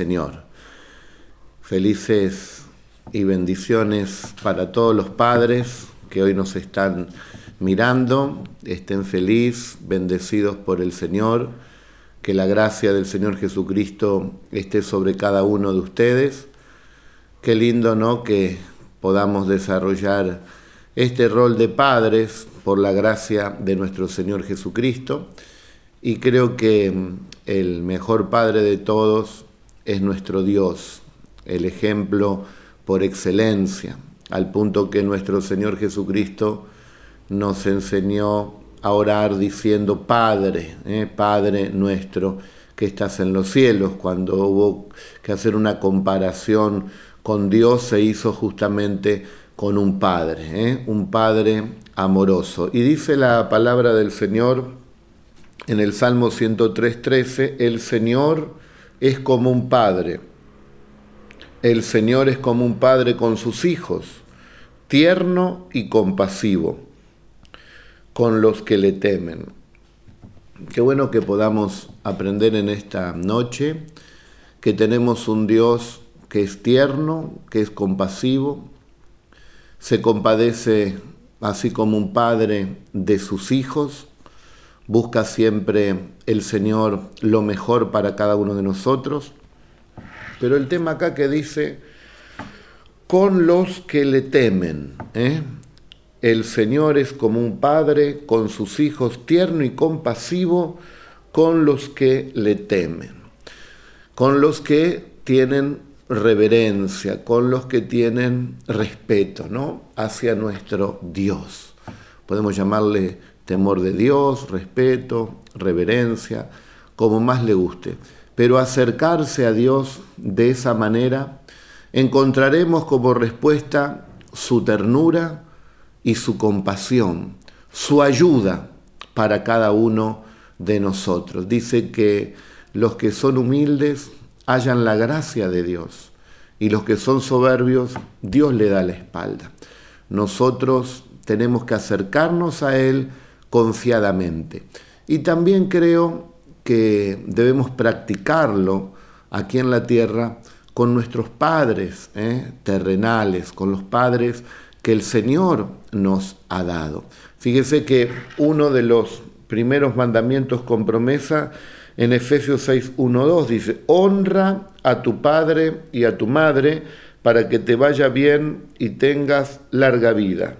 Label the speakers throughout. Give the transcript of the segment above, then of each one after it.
Speaker 1: Señor. Felices y bendiciones para todos los padres que hoy nos están mirando. Estén felices, bendecidos por el Señor. Que la gracia del Señor Jesucristo esté sobre cada uno de ustedes. Qué lindo, ¿no? Que podamos desarrollar este rol de padres por la gracia de nuestro Señor Jesucristo. Y creo que el mejor padre de todos es nuestro Dios, el ejemplo por excelencia, al punto que nuestro Señor Jesucristo nos enseñó a orar diciendo, Padre, eh, Padre nuestro que estás en los cielos. Cuando hubo que hacer una comparación con Dios, se hizo justamente con un Padre, eh, un Padre amoroso. Y dice la palabra del Señor en el Salmo 103.13, el Señor es como un padre. El Señor es como un padre con sus hijos, tierno y compasivo con los que le temen. Qué bueno que podamos aprender en esta noche que tenemos un Dios que es tierno, que es compasivo, se compadece así como un padre de sus hijos, busca siempre el Señor lo mejor para cada uno de nosotros. Pero el tema acá que dice, con los que le temen. ¿eh? El Señor es como un padre con sus hijos, tierno y compasivo con los que le temen, con los que tienen reverencia, con los que tienen respeto ¿no? hacia nuestro Dios. Podemos llamarle temor de Dios, respeto, reverencia, como más le guste. Pero acercarse a Dios de esa manera, encontraremos como respuesta su ternura y su compasión, su ayuda para cada uno de nosotros. Dice que los que son humildes hallan la gracia de Dios y los que son soberbios, Dios le da la espalda. Nosotros tenemos que acercarnos a Él confiadamente. Y también creo que debemos practicarlo aquí en la tierra con nuestros padres ¿eh? terrenales, con los padres que el Señor nos ha dado. Fíjese que uno de los primeros mandamientos con promesa en Efesios 6, 1, 2 dice, honra a tu padre y a tu madre para que te vaya bien y tengas larga vida.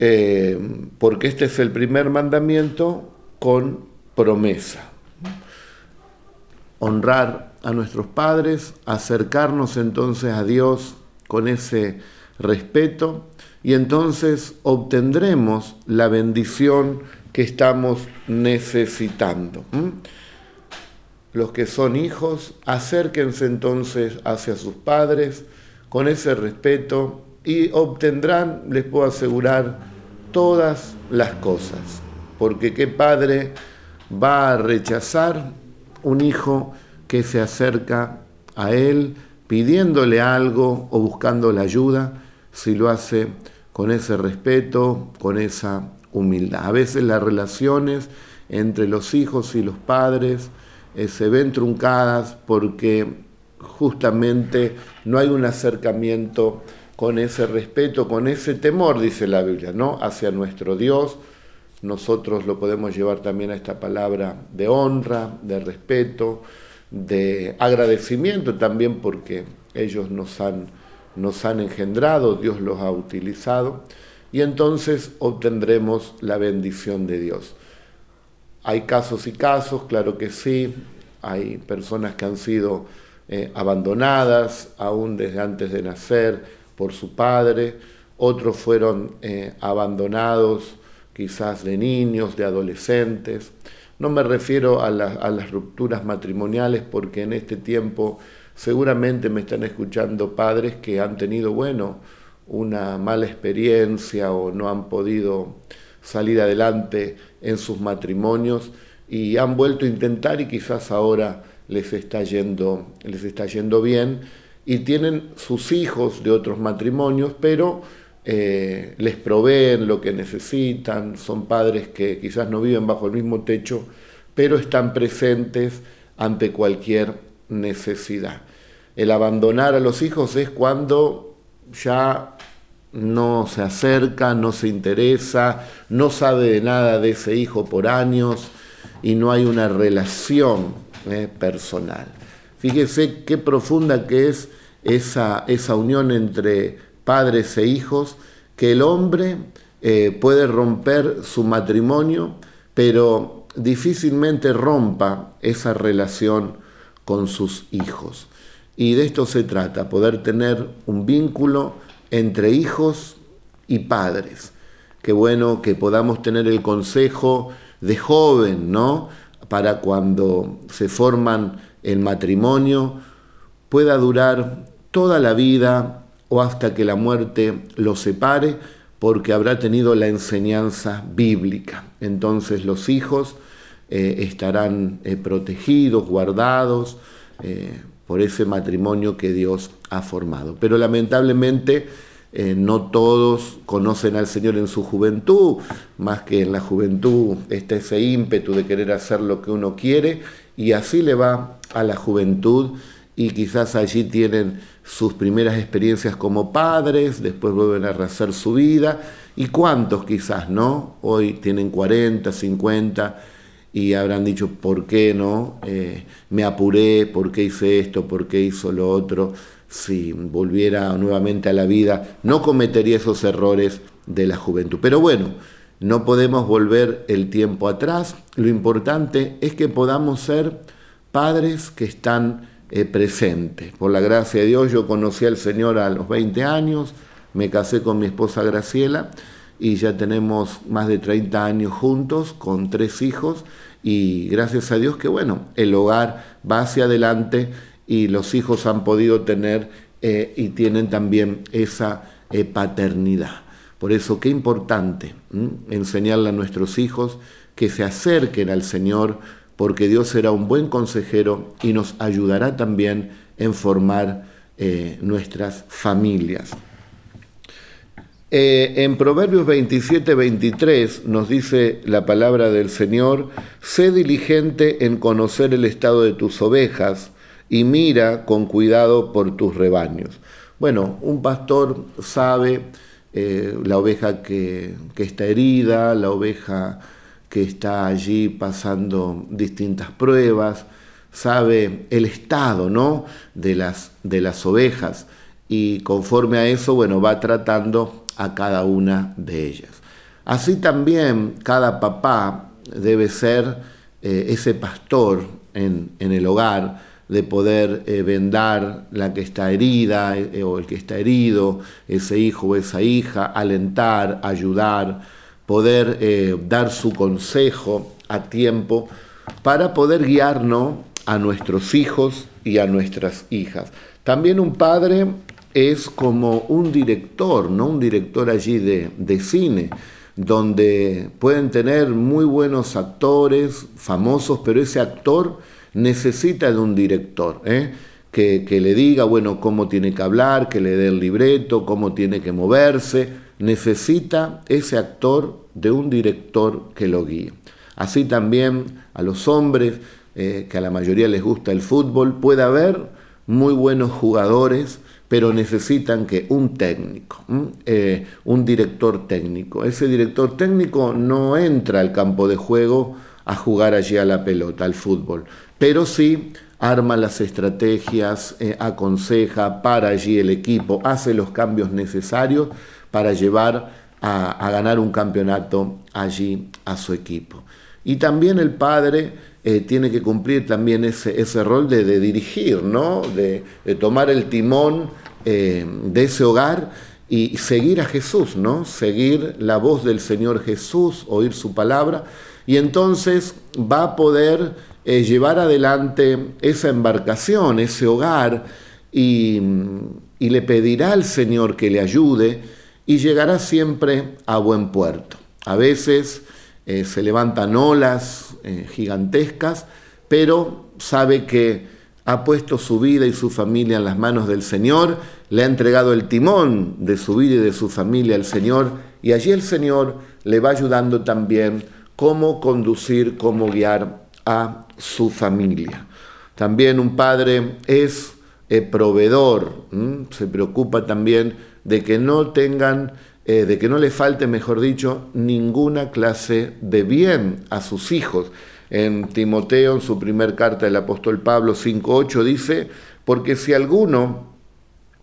Speaker 1: Eh, porque este es el primer mandamiento con promesa. Honrar a nuestros padres, acercarnos entonces a Dios con ese respeto y entonces obtendremos la bendición que estamos necesitando. Los que son hijos, acérquense entonces hacia sus padres con ese respeto y obtendrán, les puedo asegurar, todas las cosas. Porque qué padre va a rechazar un hijo que se acerca a él pidiéndole algo o buscando la ayuda si lo hace con ese respeto, con esa humildad. A veces las relaciones entre los hijos y los padres eh, se ven truncadas porque justamente no hay un acercamiento con ese respeto, con ese temor, dice la Biblia, ¿no? Hacia nuestro Dios. Nosotros lo podemos llevar también a esta palabra de honra, de respeto, de agradecimiento también porque ellos nos han, nos han engendrado, Dios los ha utilizado y entonces obtendremos la bendición de Dios. Hay casos y casos, claro que sí, hay personas que han sido eh, abandonadas aún desde antes de nacer, por su padre, otros fueron eh, abandonados quizás de niños, de adolescentes. No me refiero a, las rupturas matrimoniales porque en este tiempo seguramente me están escuchando padres que han tenido, bueno, una mala experiencia o no han podido salir adelante en sus matrimonios y han vuelto a intentar y quizás ahora les está yendo, les está yendo bien y tienen sus hijos de otros matrimonios, pero eh, les proveen lo que necesitan, son padres que quizás no viven bajo el mismo techo, pero están presentes ante cualquier necesidad. El abandonar a los hijos es cuando ya no se acerca, no se interesa, no sabe de nada de ese hijo por años y no hay una relación eh, personal. Fíjese qué profunda que es esa, esa unión entre padres e hijos, que el hombre eh, puede romper su matrimonio, pero difícilmente rompa esa relación con sus hijos. Y de esto se trata, poder tener un vínculo entre hijos y padres. Qué bueno que podamos tener el consejo de joven, ¿no? Para cuando se forman el matrimonio, pueda durar toda la vida o hasta que la muerte los separe, porque habrá tenido la enseñanza bíblica. Entonces los hijos eh, estarán eh, protegidos, guardados eh, por ese matrimonio que Dios ha formado. Pero lamentablemente no todos conocen al Señor en su juventud, más que en la juventud está ese ímpetu de querer hacer lo que uno quiere y así le va a la juventud y quizás allí tienen sus primeras experiencias como padres, después vuelven a rehacer su vida, y cuántos quizás, ¿no? Hoy tienen 40, 50 y habrán dicho, ¿por qué no? Eh, me apuré, ¿por qué hice esto? ¿Por qué hizo lo otro? Si volviera nuevamente a la vida, no cometería esos errores de la juventud. Pero bueno, no podemos volver el tiempo atrás. Lo importante es que podamos ser padres que están eh, presente. Por la gracia de Dios yo conocí al Señor a los 20 años, me casé con mi esposa Graciela y ya tenemos más de 30 años juntos con tres hijos y gracias a Dios que bueno, el hogar va hacia adelante y los hijos han podido tener eh, y tienen también esa eh, paternidad. Por eso qué importante enseñarle a nuestros hijos que se acerquen al Señor porque Dios será un buen consejero y nos ayudará también en formar eh, nuestras familias. Eh, en Proverbios 27, 23 nos dice la palabra del Señor, sé diligente en conocer el estado de tus ovejas y mira con cuidado por tus rebaños. Bueno, un pastor sabe eh, la oveja que, que está herida, la oveja que está allí pasando distintas pruebas, sabe el estado ¿no? de, las, de las ovejas y conforme a eso, bueno, va tratando a cada una de ellas. Así también cada papá debe ser eh, ese pastor en, el hogar, de poder eh, vendar la que está herida eh, o el que está herido, ese hijo o esa hija, alentar, ayudar, poder eh, dar su consejo a tiempo para poder guiarnos a nuestros hijos y a nuestras hijas. También un padre es como un director, ¿no? Un director allí de, cine, donde pueden tener muy buenos actores, famosos, pero ese actor necesita de un director, ¿eh? Que, le diga, bueno, cómo tiene que hablar, que le dé el libreto, cómo tiene que moverse necesita ese actor de un director que lo guíe. Así también a los hombres, eh, que a la mayoría les gusta el fútbol, puede haber muy buenos jugadores, pero necesitan que un técnico, eh, un director técnico. Ese director técnico no entra al campo de juego a jugar allí a la pelota, al fútbol, pero sí arma las estrategias, eh, aconseja para allí el equipo, hace los cambios necesarios para llevar a, ganar un campeonato allí a su equipo. Y también el padre eh, tiene que cumplir también ese, ese rol de, dirigir, ¿no? de, tomar el timón eh, de ese hogar y seguir a Jesús, ¿no? seguir la voz del Señor Jesús, oír su palabra, y entonces va a poder eh, llevar adelante esa embarcación, ese hogar, y, y le pedirá al Señor que le ayude y llegará siempre a buen puerto. A veces eh, se levantan olas eh, gigantescas, pero sabe que ha puesto su vida y su familia en las manos del Señor, le ha entregado el timón de su vida y de su familia al Señor, y allí el Señor le va ayudando también cómo conducir, cómo guiar a su familia. También un padre es eh, proveedor, se preocupa también de que no tengan, eh, de que no le falte, mejor dicho, ninguna clase de bien a sus hijos. En Timoteo, en su primer carta del apóstol Pablo 5.8 dice, porque si alguno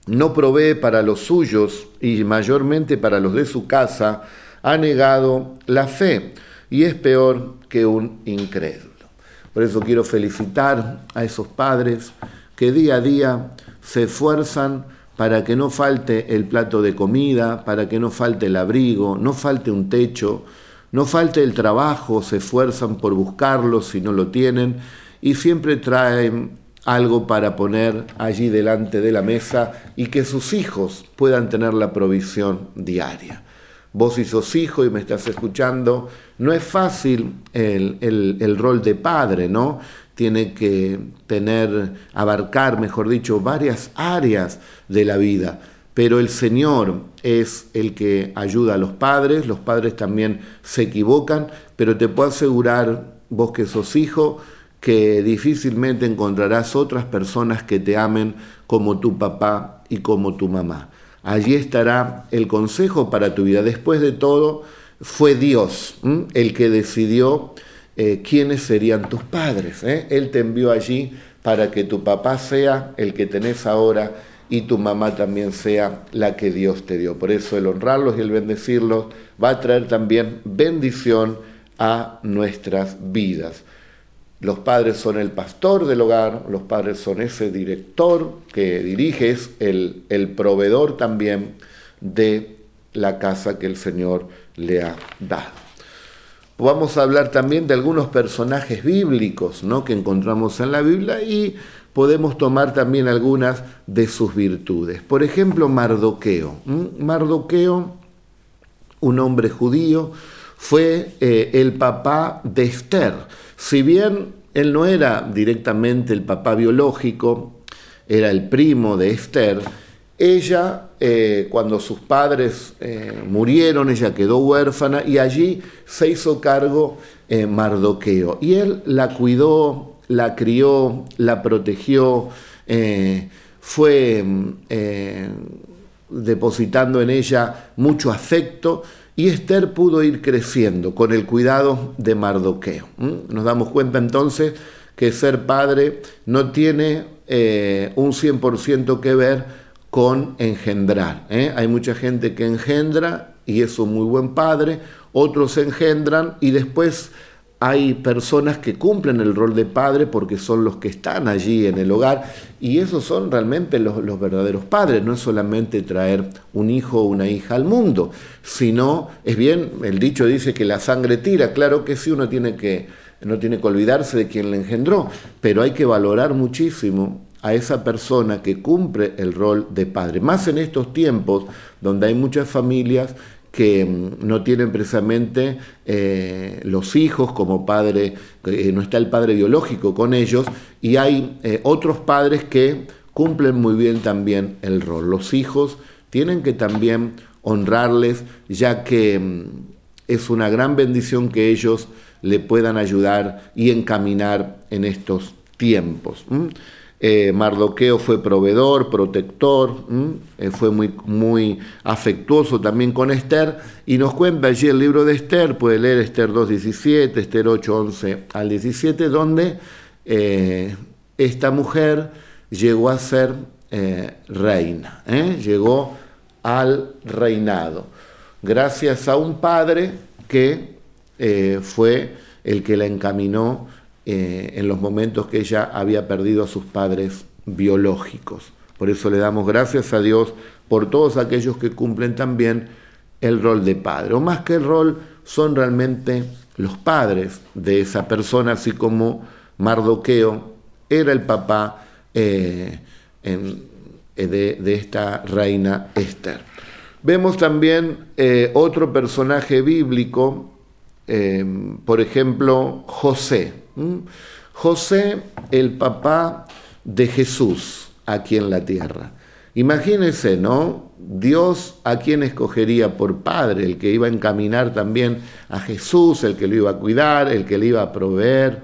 Speaker 1: no provee para los suyos y mayormente para los de su casa, ha negado la fe y es peor que un incrédulo. Por eso quiero felicitar a esos padres que día a día se esfuerzan para que no falte el plato de comida, para que no falte el abrigo, no falte un techo, no falte el trabajo, se esfuerzan por buscarlo si no lo tienen y siempre traen algo para poner allí delante de la mesa y que sus hijos puedan tener la provisión diaria. Vos y sos hijo y me estás escuchando, no es fácil el, el rol de padre, ¿no? Tiene que tener, abarcar, mejor dicho, varias áreas de la vida pero el Señor es el que ayuda a los padres, los padres también se equivocan, pero te puedo asegurar, vos que sos hijo, que difícilmente encontrarás otras personas que te amen como tu papá y como tu mamá. Allí estará el consejo para tu vida. Después de todo, fue Dios el que decidió eh, quiénes serían tus padres. ¿eh? Él te envió allí para que tu papá sea el que tenés ahora y tu mamá también sea la que Dios te dio. Por eso el honrarlos y el bendecirlos va a traer también bendición a nuestras vidas. Los padres son el pastor del hogar, los padres son ese director que dirige, es el, el proveedor también de la casa que el Señor le ha dado. Vamos a hablar también de algunos personajes bíblicos ¿no? que encontramos en la Biblia y podemos tomar también algunas de sus virtudes. Por ejemplo, Mardoqueo. Mardoqueo, un hombre judío, fue eh, el papá de Esther. Si bien él no era directamente el papá biológico, era el primo de Esther, ella, eh, cuando sus padres eh, murieron, ella quedó huérfana y allí se hizo cargo Mardoqueo. Y él la cuidó, la crió, la protegió, fue depositando en ella mucho afecto y Esther pudo ir creciendo con el cuidado de Mardoqueo. Nos damos cuenta entonces que ser padre no tiene eh, un 100% que ver con engendrar. ¿eh? Hay mucha gente que engendra y es un muy buen padre, otros engendran y después hay personas que cumplen el rol de padre porque son los que están allí en el hogar y esos son realmente los, verdaderos padres, no es solamente traer un hijo o una hija al mundo, sino, es bien, el dicho dice que la sangre tira, claro que sí, uno tiene que, no tiene que olvidarse de quien le engendró, pero hay que valorar muchísimo a esa persona que cumple el rol de padre, más en estos tiempos donde hay muchas familias que mm, no tienen precisamente eh, los hijos como padre, eh, no está el padre biológico con ellos, y hay eh, otros padres que cumplen muy bien también el rol. Los hijos tienen que también honrarles, ya que mm, es una gran bendición que ellos le puedan ayudar y encaminar en estos tiempos. Eh, Mardoqueo fue proveedor, protector, eh, fue muy, muy afectuoso también con Esther. Y nos cuenta allí el libro de Esther, puede leer Esther 2.17, Esther 8.11 al 17, donde eh, esta mujer llegó a ser reina, llegó al reinado, gracias a un padre que fue el que la encaminó eh, en los momentos que ella había perdido a sus padres biológicos. Por eso le damos gracias a Dios por todos aquellos que cumplen también el rol de padre. O más que el rol, son realmente los padres de esa persona, así como Mardoqueo era el papá eh, eh, de, esta reina Esther. Vemos también otro personaje bíblico, por ejemplo, José. ¿Mm? José, el papá de Jesús aquí en la tierra. Imagínense, ¿no? Dios a quién escogería por padre, el que iba a encaminar también a Jesús, el que lo iba a cuidar, el que le iba a proveer.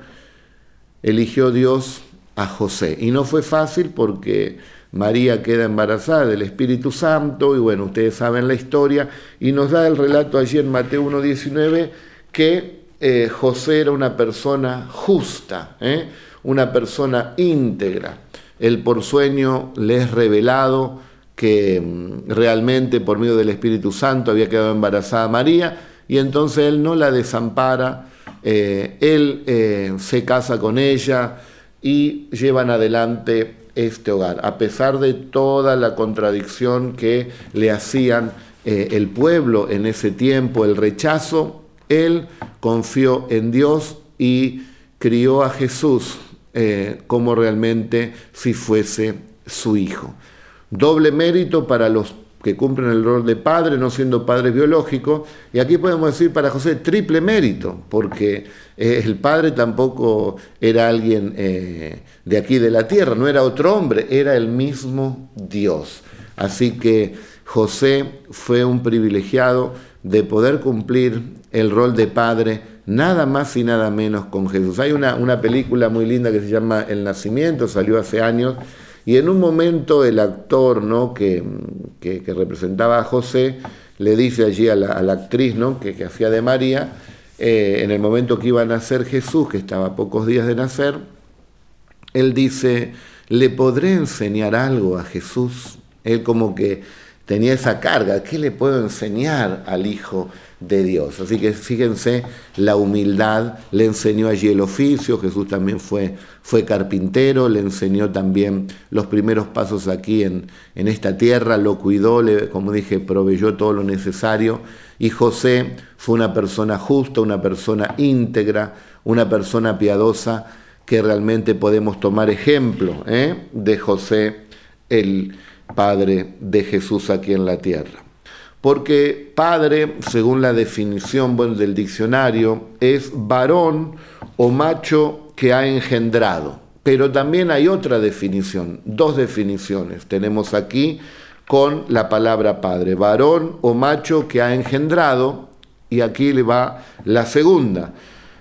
Speaker 1: Eligió Dios a José. Y no fue fácil porque María queda embarazada del Espíritu Santo y bueno, ustedes saben la historia y nos da el relato allí en Mateo 1.19 que eh, José era una persona justa, ¿eh? una persona íntegra. Él por sueño le es revelado que mm, realmente por medio del Espíritu Santo había quedado embarazada María y entonces él no la desampara, eh, él se casa con ella, y llevan adelante este hogar, a pesar de toda la contradicción que le hacían el pueblo en ese tiempo, el rechazo, él confió en Dios y crió a Jesús eh, como realmente si fuese su hijo. Doble mérito para los que cumplen el rol de padre, no siendo padres biológicos. Y aquí podemos decir para José triple mérito, porque eh, el padre tampoco era alguien eh, de aquí de la tierra, no era otro hombre, era el mismo Dios. Así que José fue un privilegiado de poder cumplir el rol de padre nada más y nada menos con Jesús. Hay una, una película muy linda que se llama El Nacimiento, salió hace años, y en un momento el actor ¿no? que, representaba a José le dice allí a la, actriz ¿no? que, hacía de María, eh, en el momento que iba a nacer Jesús, que estaba a pocos días de nacer, él dice, ¿le podré enseñar algo a Jesús? Él como que tenía esa carga, ¿qué le puedo enseñar al Hijo de Dios. Así que fíjense la humildad, le enseñó allí el oficio, Jesús también fue, fue carpintero, le enseñó también los primeros pasos aquí en, en esta tierra, lo cuidó, le, como dije, proveyó todo lo necesario. Y José fue una persona justa, una persona íntegra, una persona piadosa que realmente podemos tomar ejemplo ¿eh? de José, el Padre de Jesús aquí en la tierra. Porque padre, según la definición del diccionario, es varón o macho que ha engendrado. Pero también hay otra definición, dos definiciones. Tenemos aquí con la palabra padre, varón o macho que ha engendrado, y aquí le va la segunda,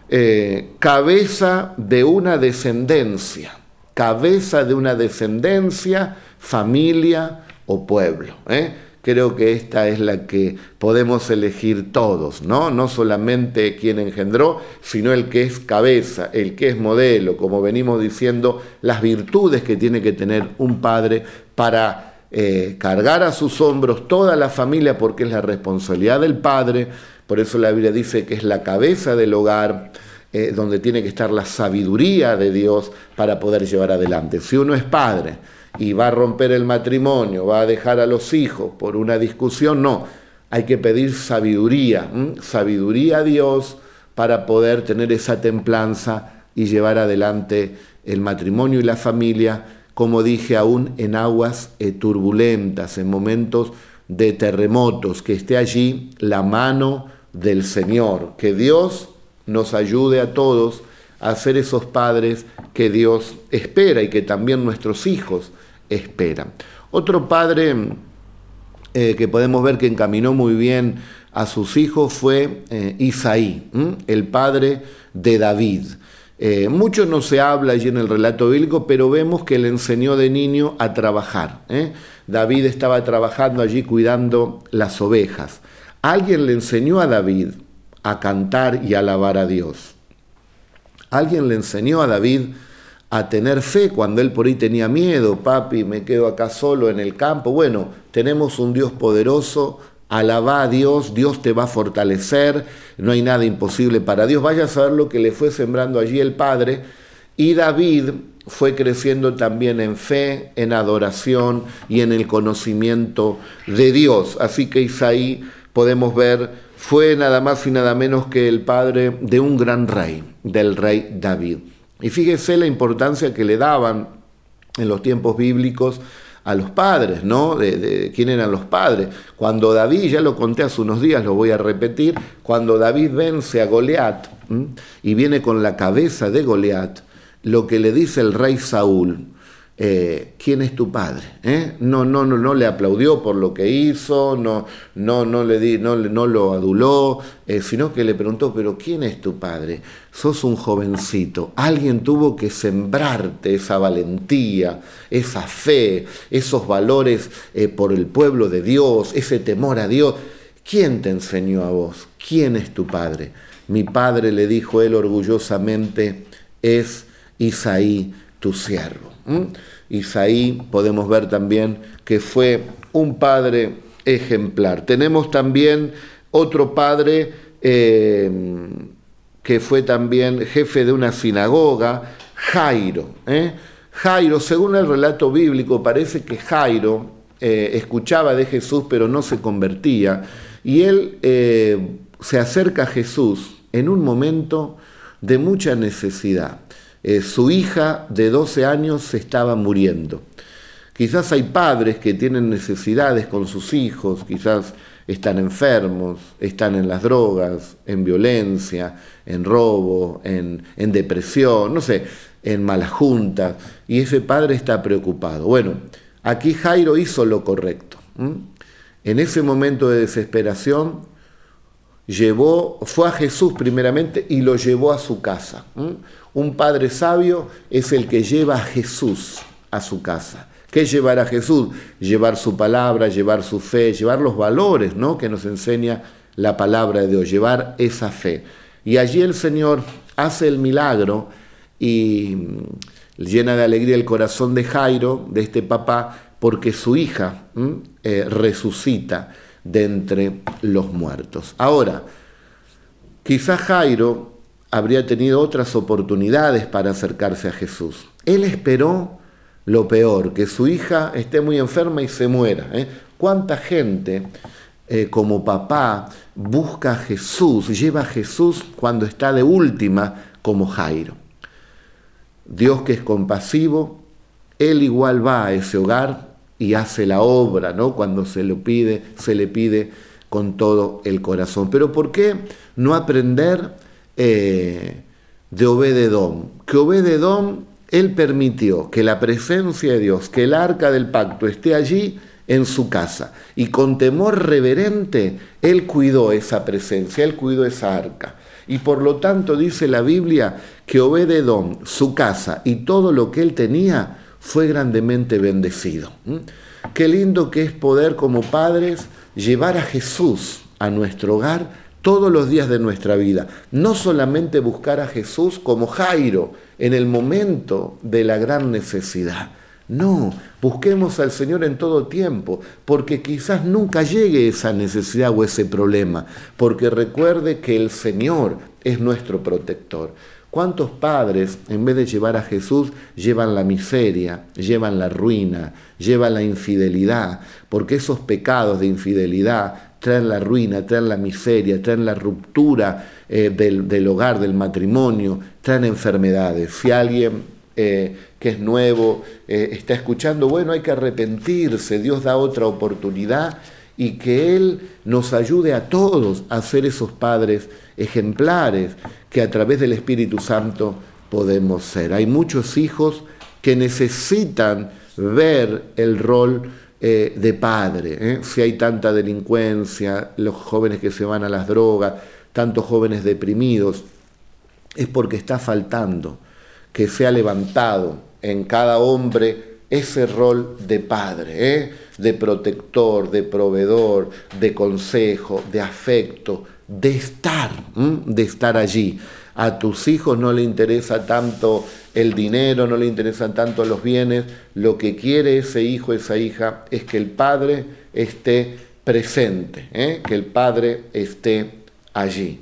Speaker 1: eh, cabeza de una descendencia, cabeza de una descendencia, familia o pueblo. ¿eh? creo que esta es la que podemos elegir todos, ¿no? No solamente quien engendró, sino el que es cabeza, el que es modelo, como venimos diciendo, las virtudes que tiene que tener un padre para eh, cargar a sus hombros toda la familia, porque es la responsabilidad del padre, por eso la Biblia dice que es la cabeza del hogar. Eh, donde tiene que estar la sabiduría de Dios para poder llevar adelante. Si uno es padre, y va a romper el matrimonio, va a dejar a los hijos por una discusión, no. Hay que pedir sabiduría, sabiduría a Dios para poder tener esa templanza y llevar adelante el matrimonio y la familia, como dije, aún en aguas eh, turbulentas, en momentos de terremotos, que esté allí la mano del Señor, que Dios nos ayude a todos a ser esos padres que Dios espera y que también nuestros hijos esperan. Otro padre eh, que podemos ver que encaminó muy bien a sus hijos fue eh, Isaí, el padre de David. Eh, mucho no se habla allí en el relato bíblico, pero vemos que le enseñó de niño a trabajar. David estaba trabajando allí cuidando las ovejas. Alguien le enseñó a David a cantar y alabar a Dios. Alguien le enseñó a David a tener fe cuando él por ahí tenía miedo, papi, me quedo acá solo en el campo. Bueno, tenemos un Dios poderoso, alaba a Dios, Dios te va a fortalecer, no hay nada imposible para Dios. Vaya a saber lo que le fue sembrando allí el Padre. Y David fue creciendo también en fe, en adoración y en el conocimiento de Dios. Así que Isaí, podemos ver, fue nada más y nada menos que el padre de un gran rey, del rey David. Y fíjese la importancia que le daban en los tiempos bíblicos a los padres, ¿no? De, quién eran los padres. Cuando David, ya lo conté hace unos días, lo voy a repetir, cuando David vence a Goliat y viene con la cabeza de Goliat, lo que le dice el rey Saúl, eh, ¿quién es tu padre? ¿Eh? No, no, no, no le aplaudió por lo que hizo, no, no, no, le di, no, no lo aduló, eh, sino que le preguntó, pero ¿quién es tu padre? Sos un jovencito, alguien tuvo que sembrarte esa valentía, esa fe, esos valores por el pueblo de Dios, ese temor a Dios. ¿Quién te enseñó a vos? ¿Quién es tu padre? Mi padre, le dijo él orgullosamente, es Isaí, tu siervo. Isaí podemos ver también que fue un padre ejemplar. Tenemos también otro padre eh, que fue también jefe de una sinagoga, Jairo. ¿eh? Jairo, según el relato bíblico, parece que Jairo eh, escuchaba de Jesús pero no se convertía y él se acerca a Jesús en un momento de mucha necesidad. Eh, su hija de 12 años se estaba muriendo. Quizás hay padres que tienen necesidades con sus hijos, quizás están enfermos, están en las drogas, en violencia, en robo, en, depresión, no sé, en malas juntas, y ese padre está preocupado. Bueno, aquí Jairo hizo lo correcto. En ese momento de desesperación, llevó, fue a Jesús primeramente y lo llevó a su casa. Un padre sabio es el que lleva a Jesús a su casa. ¿Qué llevar a Jesús? Llevar su palabra, llevar su fe, llevar los valores ¿no? que nos enseña la palabra de Dios, llevar esa fe. Y allí el Señor hace el milagro y llena de alegría el corazón de Jairo, de este papá, porque su hija eh, resucita de entre los muertos. Ahora, quizás Jairo habría tenido otras oportunidades para acercarse a Jesús. Él esperó lo peor, que su hija esté muy enferma y se muera. ¿eh? ¿Cuánta gente eh, como papá busca a Jesús, lleva a Jesús cuando está de última como Jairo? Dios que es compasivo, Él igual va a ese hogar y hace la obra, ¿no? Cuando se lo pide, se le pide con todo el corazón. Pero ¿por qué no aprender eh, de Obededón, que Obededón, él permitió que la presencia de Dios, que el arca del pacto esté allí en su casa. Y con temor reverente, él cuidó esa presencia, él cuidó esa arca. Y por lo tanto dice la Biblia que Obededón, su casa y todo lo que él tenía fue grandemente bendecido. ¿Mm? Qué lindo que es poder como padres llevar a Jesús a nuestro hogar todos los días de nuestra vida. No solamente buscar a Jesús como Jairo en el momento de la gran necesidad. No, busquemos al Señor en todo tiempo, porque quizás nunca llegue esa necesidad o ese problema, porque recuerde que el Señor es nuestro protector. ¿Cuántos padres, en vez de llevar a Jesús, llevan la miseria, llevan la ruina, llevan la infidelidad? Porque esos pecados de infidelidad, traen la ruina, traen la miseria, traen la ruptura eh, del, hogar, del matrimonio, traen enfermedades. Si alguien eh, que es nuevo eh, está escuchando, bueno, hay que arrepentirse, Dios da otra oportunidad y que Él nos ayude a todos a ser esos padres ejemplares que a través del Espíritu Santo podemos ser. Hay muchos hijos que necesitan ver el rol eh, de padre, ¿eh? si hay tanta delincuencia, los jóvenes que se van a las drogas, tantos jóvenes deprimidos, es porque está faltando que sea levantado en cada hombre ese rol de padre, ¿eh? de protector, de proveedor, de consejo, de afecto, de estar, de estar allí. A tus hijos no le interesa tanto el dinero, no le interesan tanto los bienes, lo que quiere ese hijo, esa hija, es que el padre esté presente, ¿eh? que el padre esté allí.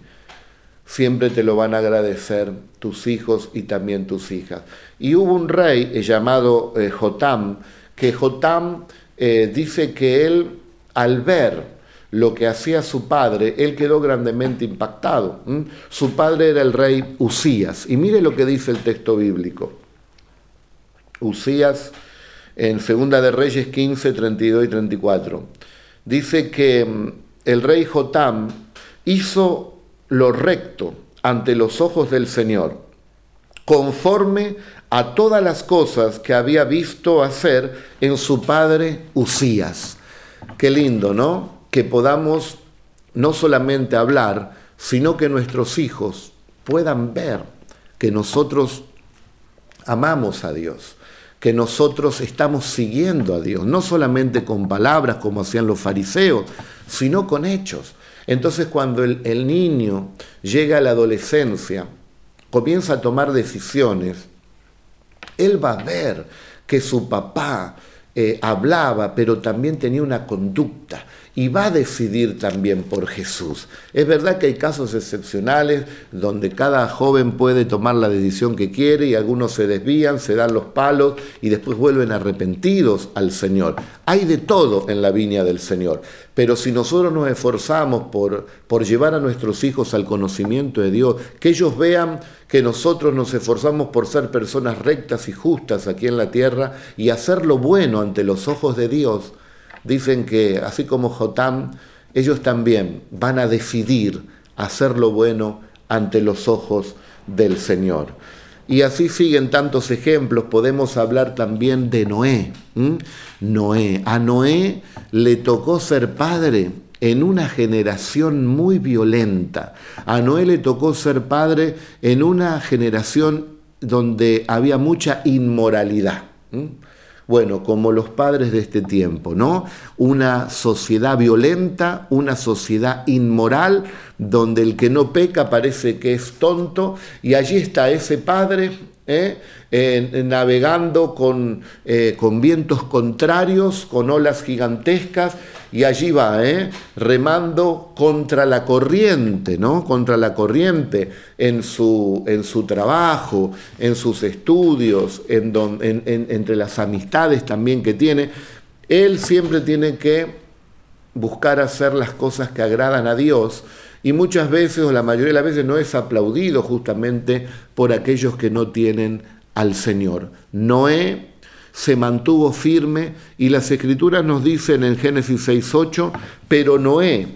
Speaker 1: Siempre te lo van a agradecer tus hijos y también tus hijas. Y hubo un rey eh, llamado eh, Jotam, que Jotam dice que él, al ver lo que hacía su padre, él quedó grandemente impactado. Su padre era el rey Usías. Y mire lo que dice el texto bíblico. Usías en Segunda de Reyes 15, 32 y 34. Dice que mm, el rey Jotam hizo lo recto ante los ojos del Señor, conforme a todas las cosas que había visto hacer en su padre Usías. Qué lindo, ¿no? Que podamos no solamente hablar, sino que nuestros hijos puedan ver que nosotros amamos a Dios, que nosotros estamos siguiendo a Dios, no solamente con palabras como hacían los fariseos, sino con hechos. Entonces cuando el, niño llega a la adolescencia, comienza a tomar decisiones, él va a ver que su papá eh, hablaba, pero también tenía una conducta y va a decidir también por Jesús. Es verdad que hay casos excepcionales donde cada joven puede tomar la decisión que quiere y algunos se desvían, se dan los palos y después vuelven arrepentidos al Señor. Hay de todo en la viña del Señor, pero si nosotros nos esforzamos por, por llevar a nuestros hijos al conocimiento de Dios, que ellos vean que nosotros nos esforzamos por ser personas rectas y justas aquí en la tierra y hacer lo bueno ante los ojos de Dios, dicen que así como Jotam, ellos también van a decidir hacer lo bueno ante los ojos del Señor. Y así siguen tantos ejemplos. Podemos hablar también de Noé. Noé. A Noé le tocó ser padre en una generación muy violenta. A Noé le tocó ser padre en una generación donde había mucha inmoralidad bueno, como los padres de este tiempo, ¿no? Una sociedad violenta, una sociedad inmoral, donde el que no peca parece que es tonto, y allí está ese padre ¿eh? Navegando con, eh, con, vientos contrarios, con olas gigantescas, y allí va, ¿eh? remando contra la corriente, ¿no? Contra la corriente en su, en su trabajo, en sus estudios, en, entre las amistades también que tiene. Él siempre tiene que buscar hacer las cosas que agradan a Dios, y muchas veces, o la mayoría de las veces, no es aplaudido justamente por aquellos que no tienen al Señor. Noé se mantuvo firme y las escrituras nos dicen en Génesis 6.8, pero Noé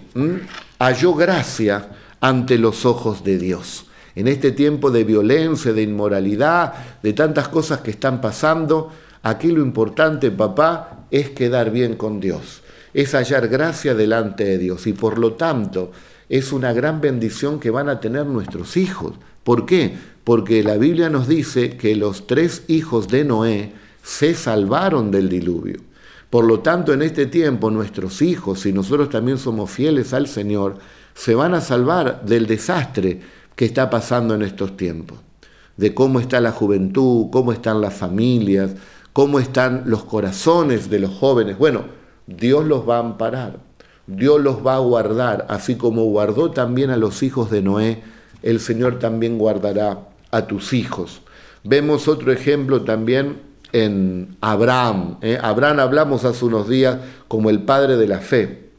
Speaker 1: halló gracia ante los ojos de Dios. En este tiempo de violencia, de inmoralidad, de tantas cosas que están pasando, aquí lo importante, papá, es quedar bien con Dios, es hallar gracia delante de Dios y por lo tanto es una gran bendición que van a tener nuestros hijos. ¿Por qué? Porque la Biblia nos dice que los tres hijos de Noé se salvaron del diluvio. Por lo tanto, en este tiempo nuestros hijos, si nosotros también somos fieles al Señor, se van a salvar del desastre que está pasando en estos tiempos, de cómo está la juventud, cómo están las familias, cómo están los corazones de los jóvenes. Bueno, Dios los va a amparar. Dios los va a guardar, así como guardó también a los hijos de Noé, el Señor también guardará a tus hijos. Vemos otro ejemplo también en Abraham. ¿eh? Abraham hablamos hace unos días como el padre de la fe.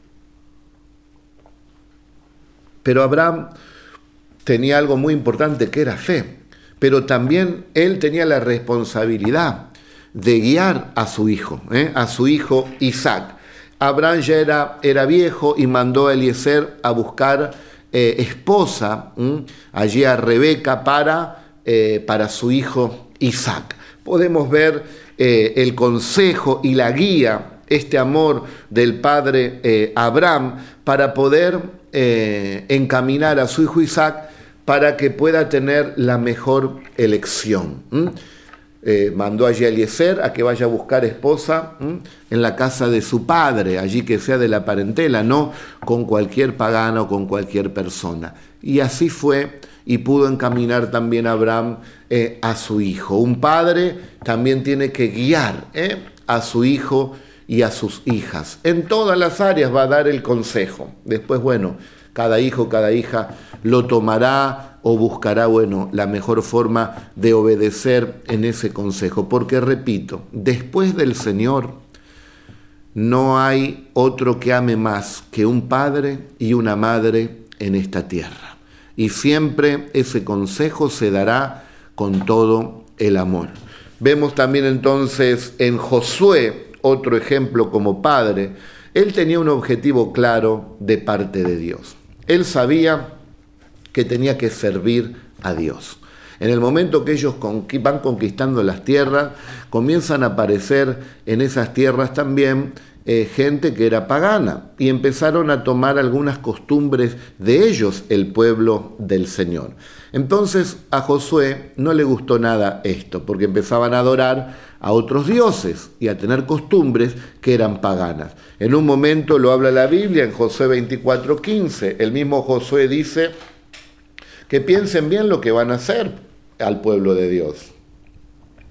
Speaker 1: Pero Abraham tenía algo muy importante que era fe, pero también él tenía la responsabilidad de guiar a su hijo, ¿eh? a su hijo Isaac. Abraham ya era, era viejo y mandó a Eliezer a buscar eh, esposa allí a Rebeca para, eh, para su hijo Isaac. Podemos ver eh, el consejo y la guía, este amor del padre Abraham para poder encaminar a su hijo Isaac para que pueda tener la mejor elección. Eh, mandó a Eliezer a que vaya a buscar esposa en la casa de su padre, allí que sea de la parentela, no con cualquier pagano con cualquier persona. Y así fue y pudo encaminar también Abraham eh, a su hijo. Un padre también tiene que guiar eh, a su hijo y a sus hijas. En todas las áreas va a dar el consejo. Después, bueno, cada hijo, cada hija lo tomará o buscará, bueno, la mejor forma de obedecer en ese consejo. Porque, repito, después del Señor no hay otro que ame más que un padre y una madre en esta tierra. Y siempre ese consejo se dará con todo el amor. Vemos también entonces en Josué otro ejemplo como padre. Él tenía un objetivo claro de parte de Dios. Él sabía que tenía que servir a Dios. En el momento que ellos van conquistando las tierras, comienzan a aparecer en esas tierras también eh, gente que era pagana y empezaron a tomar algunas costumbres de ellos, el pueblo del Señor. Entonces a Josué no le gustó nada esto, porque empezaban a adorar a otros dioses y a tener costumbres que eran paganas. En un momento lo habla la Biblia en Josué 24:15. El mismo Josué dice que piensen bien lo que van a hacer al pueblo de Dios.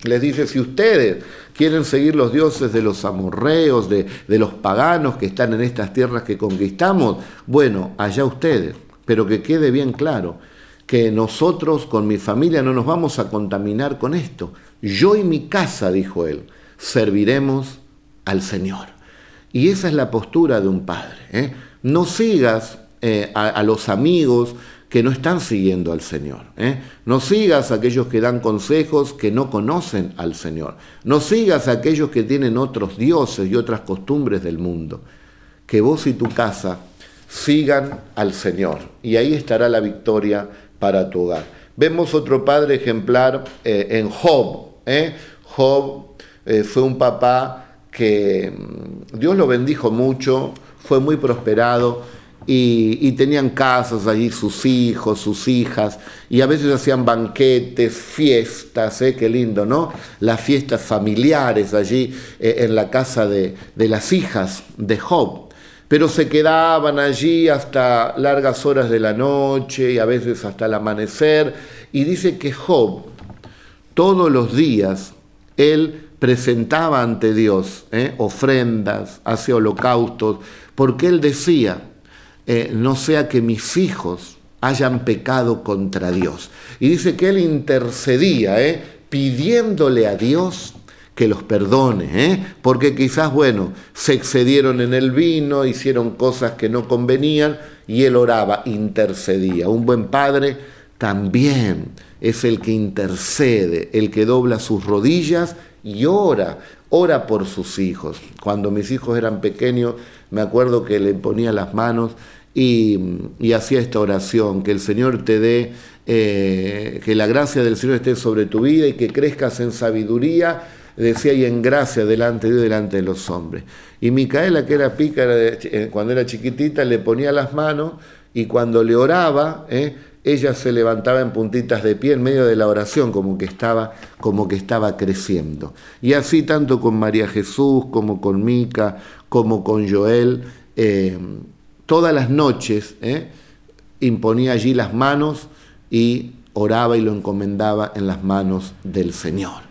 Speaker 1: Les dice, si ustedes quieren seguir los dioses de los amorreos, de, de los paganos que están en estas tierras que conquistamos, bueno, allá ustedes, pero que quede bien claro que nosotros con mi familia no nos vamos a contaminar con esto. Yo y mi casa, dijo él, serviremos al Señor. Y esa es la postura de un padre. ¿eh? No sigas eh, a los amigos, que no están siguiendo al Señor. ¿eh? No sigas a aquellos que dan consejos que no conocen al Señor. No sigas a aquellos que tienen otros dioses y otras costumbres del mundo. Que vos y tu casa sigan al Señor. Y ahí estará la victoria para tu hogar. Vemos otro padre ejemplar eh, en Job. ¿eh? Job fue un papá que mm, Dios lo bendijo mucho, fue muy prosperado y, tenían casas allí sus hijos, sus hijas, y a veces hacían banquetes, fiestas, ¿eh? qué lindo, ¿no? Las fiestas familiares allí eh, en la casa de, de las hijas de Job. Pero se quedaban allí hasta largas horas de la noche y a veces hasta el amanecer. Y dice que Job, todos los días, él presentaba ante Dios ¿eh? ofrendas, hacía holocaustos, porque él decía, eh, no sea que mis hijos hayan pecado contra Dios. Y dice que él intercedía, ¿eh? pidiéndole a Dios que los perdone, ¿eh? porque quizás, bueno, se excedieron en el vino, hicieron cosas que no convenían, y él oraba, intercedía. Un buen padre también es el que intercede, el que dobla sus rodillas y ora, ora por sus hijos. Cuando mis hijos eran pequeños, me acuerdo que le ponía las manos y, hacía esta oración, que el Señor te dé, eh, que la gracia del Señor esté sobre tu vida y que crezcas en sabiduría, decía, y en gracia delante de Dios, delante de los hombres. Y Micaela, que era pícara eh, cuando era chiquitita, le ponía las manos y cuando le oraba, eh, ella se levantaba en puntitas de pie en medio de la oración, como que estaba, como que estaba creciendo. Y así tanto con María Jesús, como con Mica, como con Joel, todas las noches ¿eh? imponía allí las manos y oraba y lo encomendaba en las manos del Señor.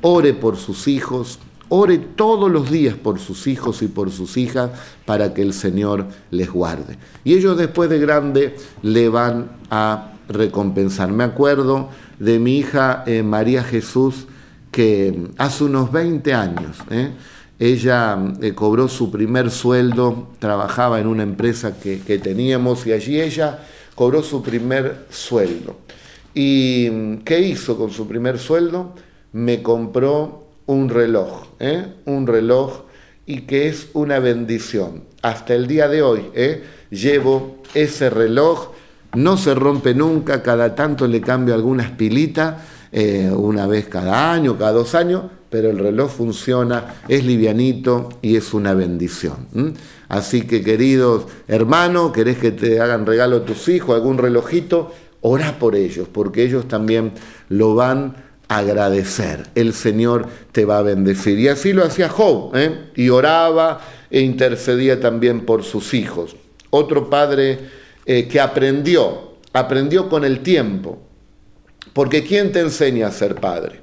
Speaker 1: Ore por sus hijos, ore todos los días por sus hijos y por sus hijas para que el Señor les guarde. Y ellos después de grande le van a recompensar. Me acuerdo de mi hija eh, María Jesús que hace unos 20 años, ¿eh? Ella eh, cobró su primer sueldo, trabajaba en una empresa que, teníamos y allí ella cobró su primer sueldo. ¿Y mm, qué hizo con su primer sueldo? Me compró un reloj, ¿eh? un reloj y que es una bendición. Hasta el día de hoy ¿eh? llevo ese reloj, no se rompe nunca, cada tanto le cambio algunas pilitas, una vez cada año, cada dos años, pero el reloj funciona, es livianito y es una bendición. Así que queridos hermanos, querés que te hagan regalo a tus hijos, algún relojito, orá por ellos, porque ellos también lo van a agradecer. El Señor te va a bendecir. Y así lo hacía Job, ¿eh? y oraba e intercedía también por sus hijos. Otro padre eh, que aprendió, aprendió con el tiempo, porque ¿quién te enseña a ser padre?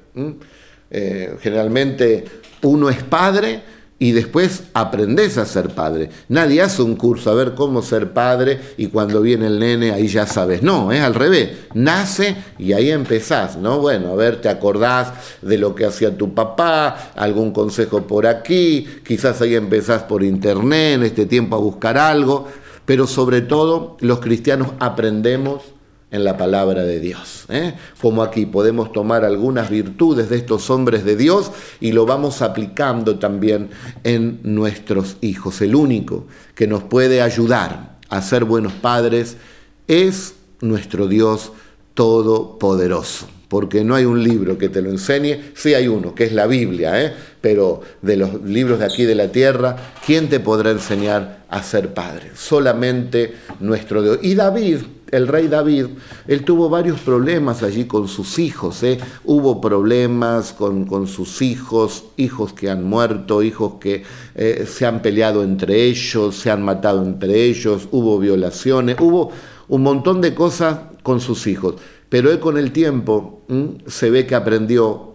Speaker 1: Eh, generalmente uno es padre y después aprendes a ser padre. Nadie hace un curso a ver cómo ser padre y cuando viene el nene ahí ya sabes. No, es al revés. Nace y ahí empezás, ¿no? Bueno, a ver, te acordás de lo que hacía tu papá, algún consejo por aquí, quizás ahí empezás por internet en este tiempo a buscar algo, pero sobre todo los cristianos aprendemos en la palabra de Dios. ¿eh? Como aquí podemos tomar algunas virtudes de estos hombres de Dios y lo vamos aplicando también en nuestros hijos. El único que nos puede ayudar a ser buenos padres es nuestro Dios todopoderoso. porque no hay un libro que te lo enseñe, sí hay uno, que es la Biblia, ¿eh? pero de los libros de aquí de la tierra, ¿quién te podrá enseñar a ser padre? Solamente nuestro Dios. Y David, el rey David, él tuvo varios problemas allí con sus hijos. ¿eh? Hubo problemas con, sus hijos, hijos que han muerto, hijos que eh, se han peleado entre ellos, se han matado entre ellos, hubo violaciones, hubo un montón de cosas con sus hijos. Pero él con el tiempo se ve que aprendió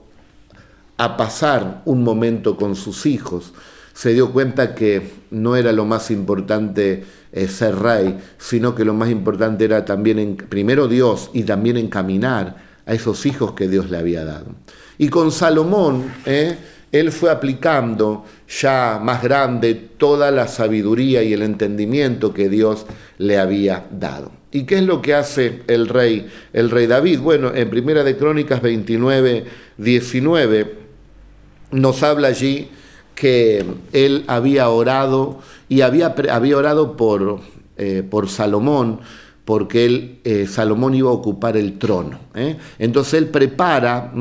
Speaker 1: a pasar un momento con sus hijos. Se dio cuenta que no era lo más importante eh, ser rey, sino que lo más importante era también, en, primero Dios y también encaminar a esos hijos que Dios le había dado. Y con Salomón, eh, él fue aplicando ya más grande toda la sabiduría y el entendimiento que Dios le había dado. ¿Y qué es lo que hace el rey, el rey David? Bueno, en Primera de Crónicas 29, 19 nos habla allí que él había orado y había, había orado por, eh, por Salomón, porque él, eh, Salomón iba a ocupar el trono. ¿eh? Entonces él prepara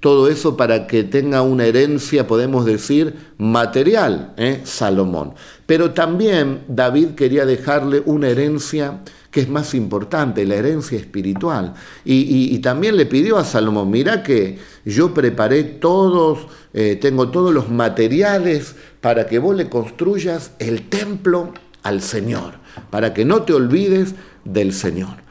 Speaker 1: todo eso para que tenga una herencia, podemos decir, material, Salomón. Pero también David quería dejarle una herencia que es más importante, la herencia espiritual. Y, también le pidió a Salomón, mira que yo preparé todos, eh, tengo todos los materiales para que vos le construyas el templo al Señor, para que no te olvides del Señor.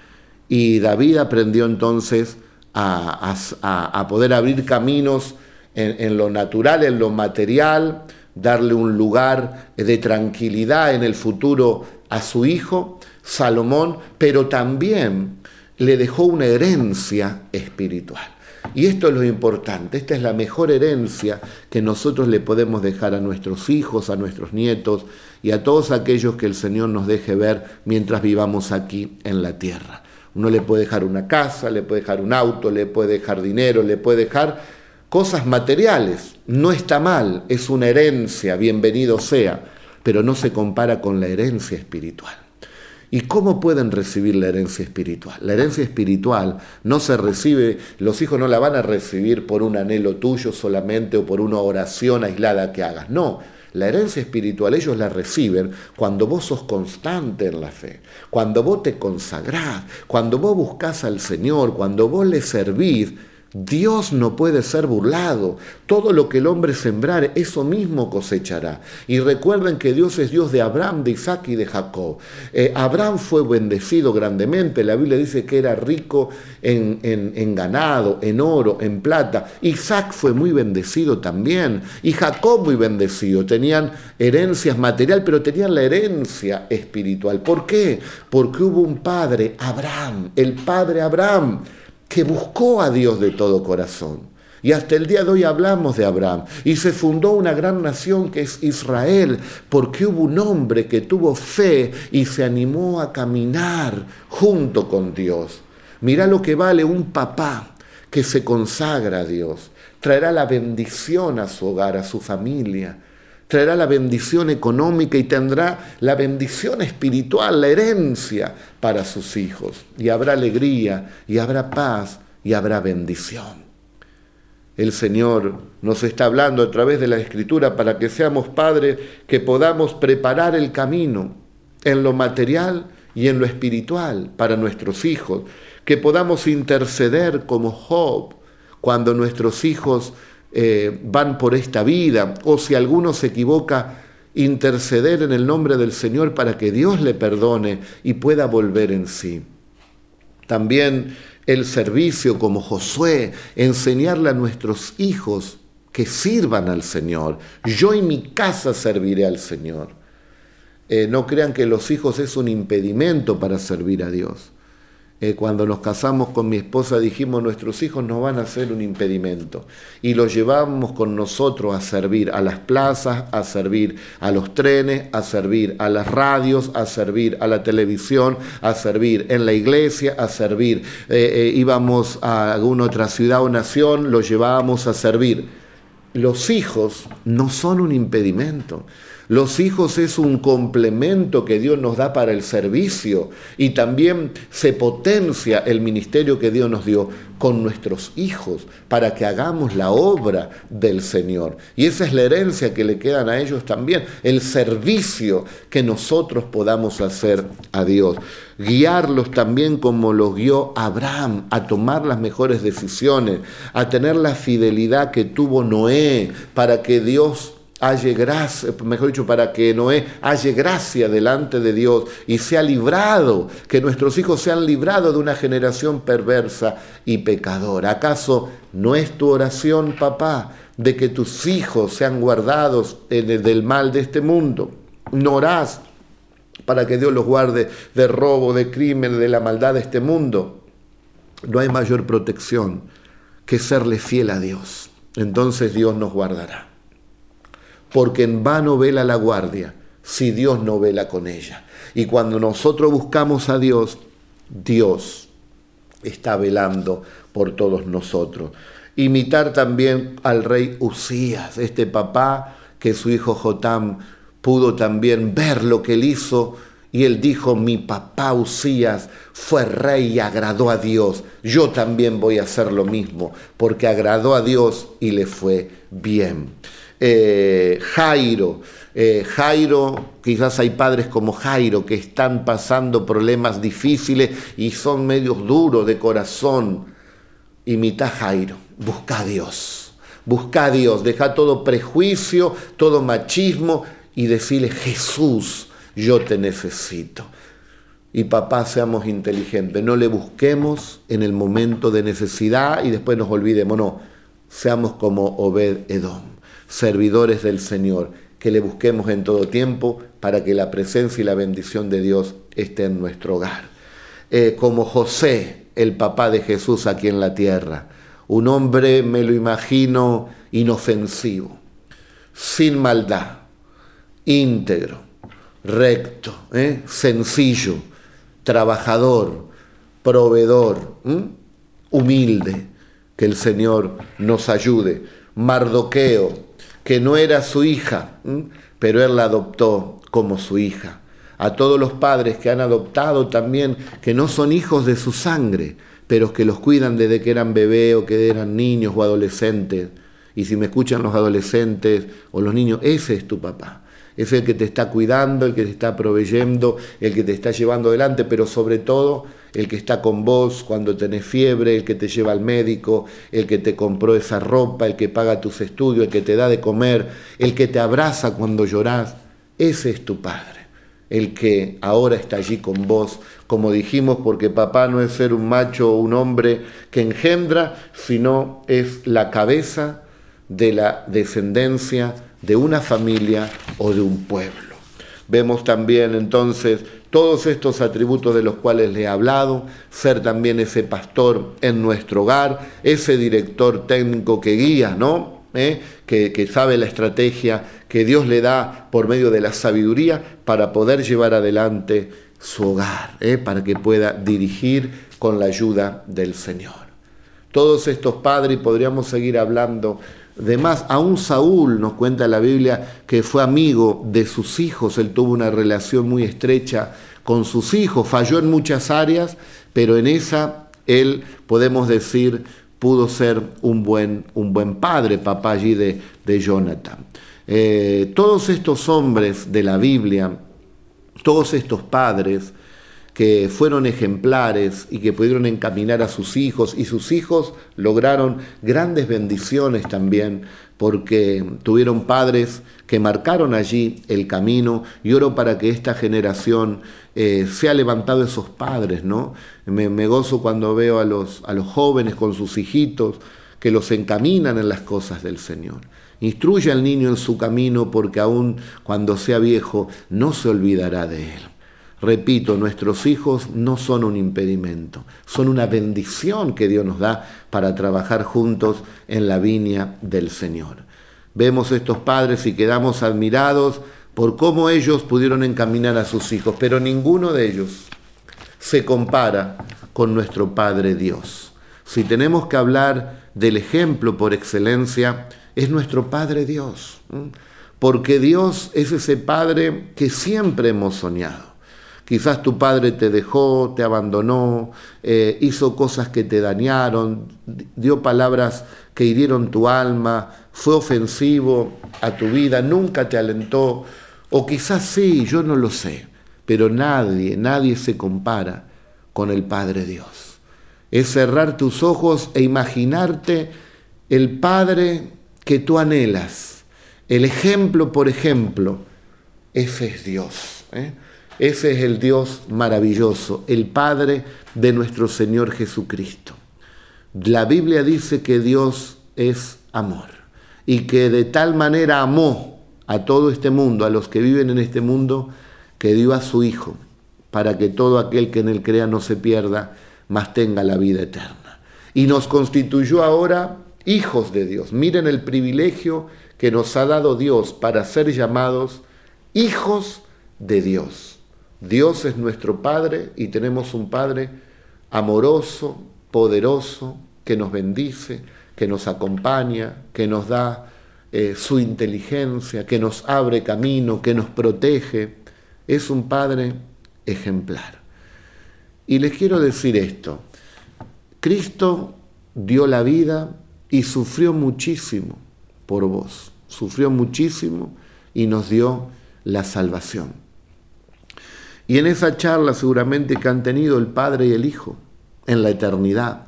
Speaker 1: Y David aprendió entonces a, poder abrir caminos en lo natural, en lo material, darle un lugar de tranquilidad en el futuro a su hijo Salomón, pero también le dejó una herencia espiritual. Y esto es lo importante, esta es la mejor herencia que nosotros le podemos dejar a nuestros hijos, a nuestros nietos y a todos aquellos que el Señor nos deje ver mientras vivamos aquí en la tierra. Uno le puede dejar una casa, le puede dejar un auto, le puede dejar dinero, le puede dejar cosas materiales. No está mal, es una herencia, bienvenido sea, pero no se compara con la herencia espiritual. ¿Y cómo pueden recibir la herencia espiritual? La herencia espiritual no se recibe, los hijos no la van a recibir por un anhelo tuyo solamente o por una oración aislada que hagas. No, la herencia espiritual ellos la reciben cuando vos sos constante en la fe, cuando vos te consagrás, cuando vos buscás al Señor, cuando vos le servís Dios no puede ser burlado. Todo lo que el hombre sembrar, eso mismo cosechará. Y recuerden que Dios es Dios de Abraham, de Isaac y de Jacob. Eh, Abraham fue bendecido grandemente. La Biblia dice que era rico en, en ganado, en oro, en plata. Isaac fue muy bendecido también. Y Jacob muy bendecido. Tenían herencias material, pero tenían la herencia espiritual. ¿Por qué? Porque hubo un padre, Abraham, el padre Abraham que buscó a Dios de todo corazón. Y hasta el día de hoy hablamos de Abraham. Y se fundó una gran nación que es Israel, porque hubo un hombre que tuvo fe y se animó a caminar junto con Dios. Mira lo que vale un papá que se consagra a Dios. Traerá la bendición a su hogar, a su familia traerá la bendición económica y tendrá la bendición espiritual, la herencia para sus hijos. Y habrá alegría, y habrá paz, y habrá bendición. El Señor nos está hablando a través de la Escritura para que seamos padres, que podamos preparar el camino en lo material y en lo espiritual para nuestros hijos, que podamos interceder como Job cuando nuestros hijos eh, van por esta vida, o si alguno se equivoca, interceder en el nombre del Señor para que Dios le perdone y pueda volver en sí. También el servicio como Josué, enseñarle a nuestros hijos que sirvan al Señor. Yo y mi casa serviré al Señor. Eh, no crean que los hijos es un impedimento para servir a Dios. Eh, cuando nos casamos con mi esposa dijimos nuestros hijos no van a ser un impedimento y los llevamos con nosotros a servir a las plazas, a servir a los trenes, a servir a las radios, a servir a la televisión, a servir en la iglesia, a servir. Eh, eh, íbamos a alguna otra ciudad o nación, los llevábamos a servir. Los hijos no son un impedimento. Los hijos es un complemento que Dios nos da para el servicio y también se potencia el ministerio que Dios nos dio con nuestros hijos para que hagamos la obra del Señor. Y esa es la herencia que le quedan a ellos también, el servicio que nosotros podamos hacer a Dios. Guiarlos también como los guió Abraham a tomar las mejores decisiones, a tener la fidelidad que tuvo Noé para que Dios halle gracia, mejor dicho, para que Noé halle gracia delante de Dios y sea librado, que nuestros hijos sean librados de una generación perversa y pecadora. ¿Acaso no es tu oración, papá, de que tus hijos sean guardados del mal de este mundo? ¿No orás para que Dios los guarde de robo, de crimen, de la maldad de este mundo? No hay mayor protección que serle fiel a Dios. Entonces Dios nos guardará porque en vano vela la guardia si Dios no vela con ella. Y cuando nosotros buscamos a Dios, Dios está velando por todos nosotros. Imitar también al rey Usías, este papá que su hijo Jotam pudo también ver lo que él hizo y él dijo, mi papá Usías fue rey y agradó a Dios, yo también voy a hacer lo mismo, porque agradó a Dios y le fue bien. Eh, Jairo. Eh, Jairo, quizás hay padres como Jairo que están pasando problemas difíciles y son medios duros de corazón. Imita Jairo, busca a Dios, busca a Dios, deja todo prejuicio, todo machismo y decirle, Jesús, yo te necesito. Y papá, seamos inteligentes, no le busquemos en el momento de necesidad y después nos olvidemos, no, seamos como Obed Edom servidores del Señor, que le busquemos en todo tiempo para que la presencia y la bendición de Dios esté en nuestro hogar. Eh, como José, el papá de Jesús aquí en la tierra, un hombre, me lo imagino, inofensivo, sin maldad, íntegro, recto, ¿eh? sencillo, trabajador, proveedor, humilde. Que el Señor nos ayude. Mardoqueo, que no era su hija, pero él la adoptó como su hija. A todos los padres que han adoptado también, que no son hijos de su sangre, pero que los cuidan desde que eran bebés o que eran niños o adolescentes. Y si me escuchan los adolescentes o los niños, ese es tu papá. Es el que te está cuidando, el que te está proveyendo, el que te está llevando adelante, pero sobre todo el que está con vos cuando tenés fiebre, el que te lleva al médico, el que te compró esa ropa, el que paga tus estudios, el que te da de comer, el que te abraza cuando llorás. Ese es tu Padre, el que ahora está allí con vos, como dijimos, porque papá no es ser un macho o un hombre que engendra, sino es la cabeza de la descendencia de una familia o de un pueblo. Vemos también entonces todos estos atributos de los cuales le he hablado, ser también ese pastor en nuestro hogar, ese director técnico que guía, ¿no? ¿Eh? Que, sabe la estrategia que Dios le da por medio de la sabiduría para poder llevar adelante su hogar, ¿eh? para que pueda dirigir con la ayuda del Señor. Todos estos padres, podríamos seguir hablando de más, aún Saúl nos cuenta la Biblia que fue amigo de sus hijos, él tuvo una relación muy estrecha con sus hijos, falló en muchas áreas, pero en esa él, podemos decir, pudo ser un buen, un buen padre, papá allí de, de Jonathan. Eh, todos estos hombres de la Biblia, todos estos padres, que fueron ejemplares y que pudieron encaminar a sus hijos y sus hijos lograron grandes bendiciones también porque tuvieron padres que marcaron allí el camino y oro para que esta generación eh, sea levantado esos padres, ¿no? Me, me, gozo cuando veo a los, a los jóvenes con sus hijitos que los encaminan en las cosas del Señor. Instruye al niño en su camino porque aún cuando sea viejo no se olvidará de él. Repito, nuestros hijos no son un impedimento, son una bendición que Dios nos da para trabajar juntos en la viña del Señor. Vemos estos padres y quedamos admirados por cómo ellos pudieron encaminar a sus hijos, pero ninguno de ellos se compara con nuestro Padre Dios. Si tenemos que hablar del ejemplo por excelencia, es nuestro Padre Dios porque Dios es ese Padre que siempre hemos soñado. Quizás tu padre te dejó, te abandonó, eh, hizo cosas que te dañaron, dio palabras que hirieron tu alma, fue ofensivo a tu vida, nunca te alentó, o quizás sí, yo no lo sé, pero nadie, nadie se compara con el Padre Dios. Es cerrar tus ojos e imaginarte el Padre que tú anhelas. El ejemplo, por ejemplo, ese es Dios. ¿eh? Ese es el Dios maravilloso, el Padre de nuestro Señor Jesucristo. La Biblia dice que Dios es amor y que de tal manera amó a todo este mundo, a los que viven en este mundo, que dio a su Hijo, para que todo aquel que en él crea no se pierda, mas tenga la vida eterna. Y nos constituyó ahora hijos de Dios. Miren el privilegio que nos ha dado Dios para ser llamados hijos de Dios. Dios es nuestro Padre y tenemos un Padre amoroso, poderoso, que nos bendice, que nos acompaña, que nos da eh, su inteligencia, que nos abre camino, que nos protege. Es un Padre ejemplar. Y les quiero decir esto. Cristo dio la vida y sufrió muchísimo por vos. Sufrió muchísimo y nos dio la salvación. Y en esa charla seguramente que han tenido el Padre y el Hijo en la eternidad,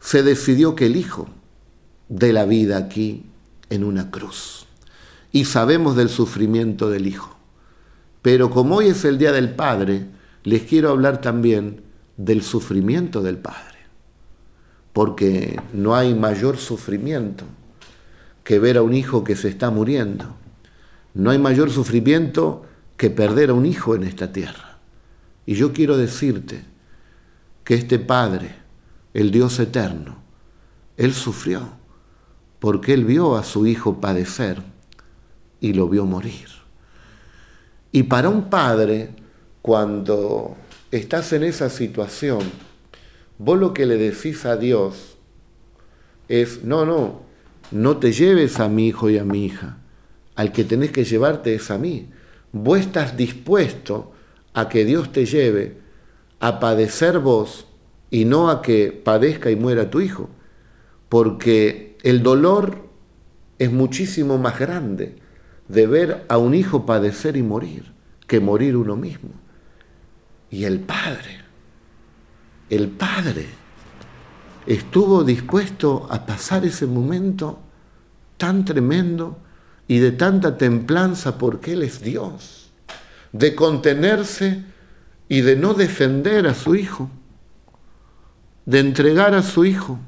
Speaker 1: se decidió que el Hijo dé la vida aquí en una cruz. Y sabemos del sufrimiento del Hijo. Pero como hoy es el Día del Padre, les quiero hablar también del sufrimiento del Padre. Porque no hay mayor sufrimiento que ver a un hijo que se está muriendo. No hay mayor sufrimiento que perder a un hijo en esta tierra. Y yo quiero decirte que este Padre, el Dios eterno, Él sufrió porque Él vio a su hijo padecer y lo vio morir. Y para un padre, cuando estás en esa situación, vos lo que le decís a Dios es, no, no, no te lleves a mi hijo y a mi hija, al que tenés que llevarte es a mí. Vos estás dispuesto a que Dios te lleve a padecer vos y no a que padezca y muera tu hijo, porque el dolor es muchísimo más grande de ver a un hijo padecer y morir que morir uno mismo. Y el Padre, el Padre estuvo dispuesto a pasar ese momento tan tremendo y de tanta templanza porque Él es Dios, de contenerse y de no defender a su hijo, de entregar a su hijo,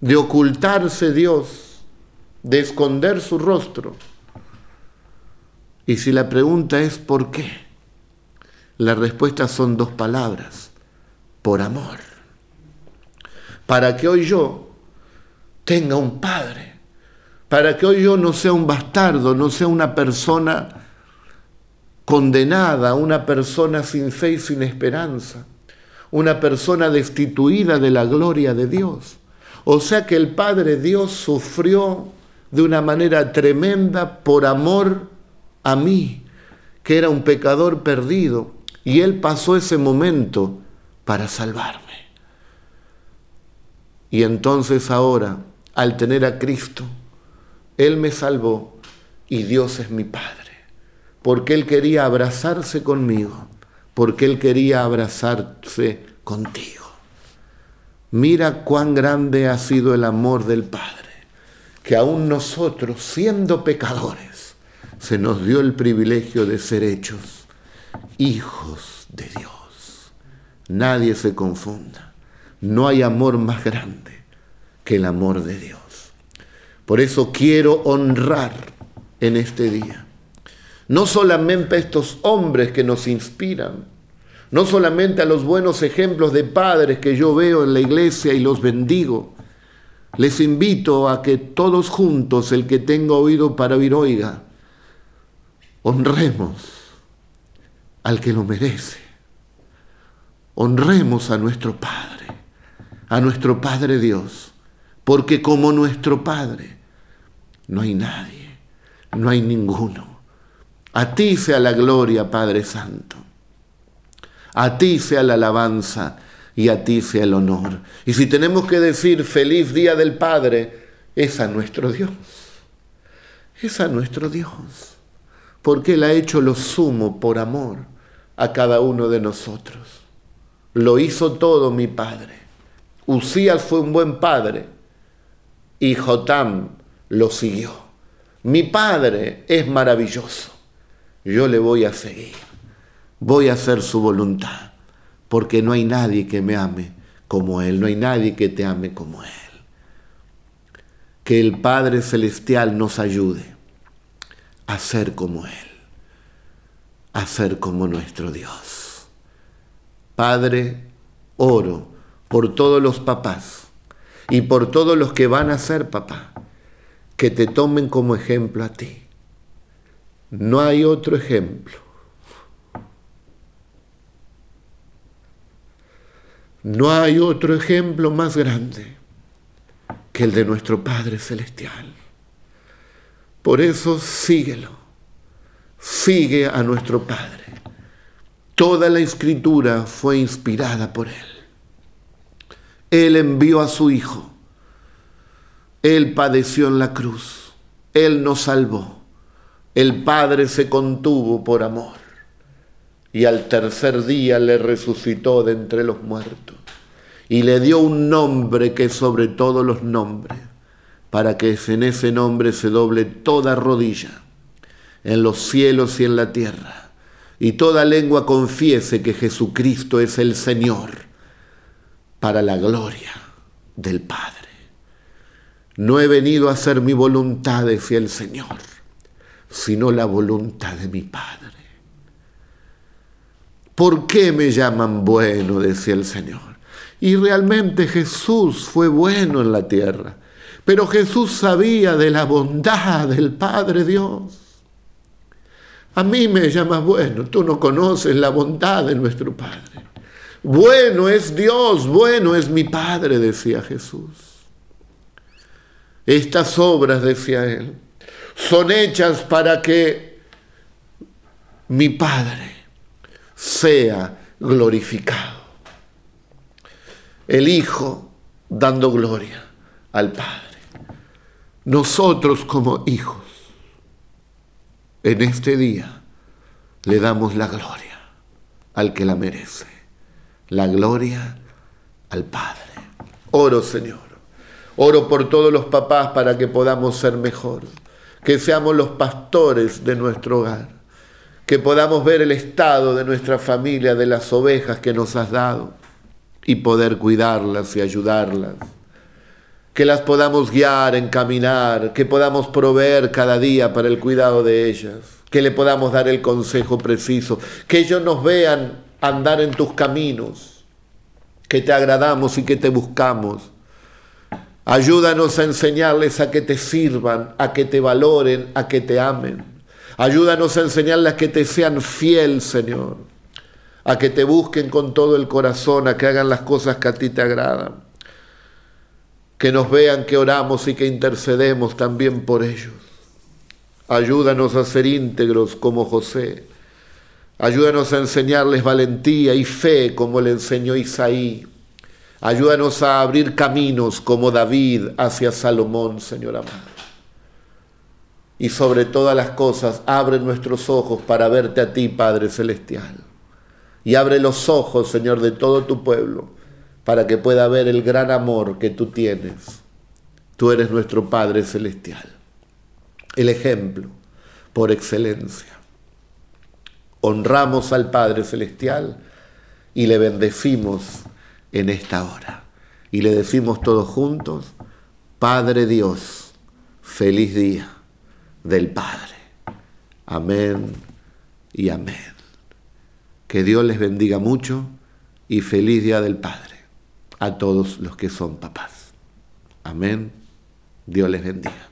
Speaker 1: de ocultarse Dios, de esconder su rostro. Y si la pregunta es ¿por qué? La respuesta son dos palabras, por amor. Para que hoy yo tenga un padre, para que hoy yo no sea un bastardo, no sea una persona condenada, una persona sin fe y sin esperanza, una persona destituida de la gloria de Dios. O sea que el Padre Dios sufrió de una manera tremenda por amor a mí, que era un pecador perdido, y Él pasó ese momento para salvarme. Y entonces ahora, al tener a Cristo, Él me salvó y Dios es mi Padre, porque Él quería abrazarse conmigo, porque Él quería abrazarse contigo. Mira cuán grande ha sido el amor del Padre, que aún nosotros, siendo pecadores, se nos dio el privilegio de ser hechos hijos de Dios. Nadie se confunda. No hay amor más grande que el amor de Dios. Por eso quiero honrar en este día, no solamente a estos hombres que nos inspiran, no solamente a los buenos ejemplos de padres que yo veo en la iglesia y los bendigo, les invito a que todos juntos, el que tenga oído para oír, oiga, honremos al que lo merece. Honremos a nuestro Padre, a nuestro Padre Dios, porque como nuestro Padre no hay nadie, no hay ninguno. A ti sea la gloria, Padre Santo. A ti sea la alabanza y a ti sea el honor. Y si tenemos que decir feliz día del Padre, es a nuestro Dios. Es a nuestro Dios. Porque Él ha hecho lo sumo por amor a cada uno de nosotros. Lo hizo todo mi Padre. Usías fue un buen padre y Jotam lo siguió. Mi Padre es maravilloso. Yo le voy a seguir. Voy a hacer su voluntad porque no hay nadie que me ame como Él, no hay nadie que te ame como Él. Que el Padre Celestial nos ayude a ser como Él, a ser como nuestro Dios. Padre, oro por todos los papás y por todos los que van a ser papá, que te tomen como ejemplo a ti. No hay otro ejemplo No hay otro ejemplo más grande que el de nuestro Padre Celestial. Por eso síguelo, sigue a nuestro Padre. Toda la escritura fue inspirada por Él. Él envió a su Hijo. Él padeció en la cruz. Él nos salvó. El Padre se contuvo por amor y al tercer día le resucitó de entre los muertos y le dio un nombre que es sobre todos los nombres, para que en ese nombre se doble toda rodilla, en los cielos y en la tierra, y toda lengua confiese que Jesucristo es el Señor, para la gloria del Padre. No he venido a hacer mi voluntad, decía el Señor, sino la voluntad de mi Padre. ¿Por qué me llaman bueno? decía el Señor. Y realmente Jesús fue bueno en la tierra. Pero Jesús sabía de la bondad del Padre Dios. A mí me llamas bueno, tú no conoces la bondad de nuestro Padre. Bueno es Dios, bueno es mi Padre, decía Jesús. Estas obras, decía él, son hechas para que mi Padre sea glorificado. El Hijo dando gloria al Padre. Nosotros como hijos, en este día, le damos la gloria al que la merece. La gloria al Padre. Oro, Señor. Oro por todos los papás para que podamos ser mejor. Que seamos los pastores de nuestro hogar que podamos ver el estado de nuestra familia, de las ovejas que nos has dado y poder cuidarlas y ayudarlas. Que las podamos guiar, encaminar, que podamos proveer cada día para el cuidado de ellas, que le podamos dar el consejo preciso, que ellos nos vean andar en tus caminos, que te agradamos y que te buscamos. Ayúdanos a enseñarles a que te sirvan, a que te valoren, a que te amen Ayúdanos a enseñarles a que te sean fiel, Señor, a que te busquen con todo el corazón, a que hagan las cosas que a ti te agradan, que nos vean que oramos y que intercedemos también por ellos. Ayúdanos a ser íntegros como José. Ayúdanos a enseñarles valentía y fe como le enseñó Isaí. Ayúdanos a abrir caminos como David hacia Salomón, Señor amado y sobre todas las cosas abre nuestros ojos para verte a ti, Padre Celestial. Y abre los ojos, Señor, de todo tu pueblo, para que pueda ver el gran amor que tú tienes. Tú eres nuestro Padre Celestial, el ejemplo por excelencia. Honramos al Padre Celestial y le bendecimos en esta hora. Y le decimos todos juntos, Padre Dios, feliz día del Padre. Amén y amén. Que Dios les bendiga mucho y feliz Día del Padre a todos los que son papás. Amén. Dios les bendiga.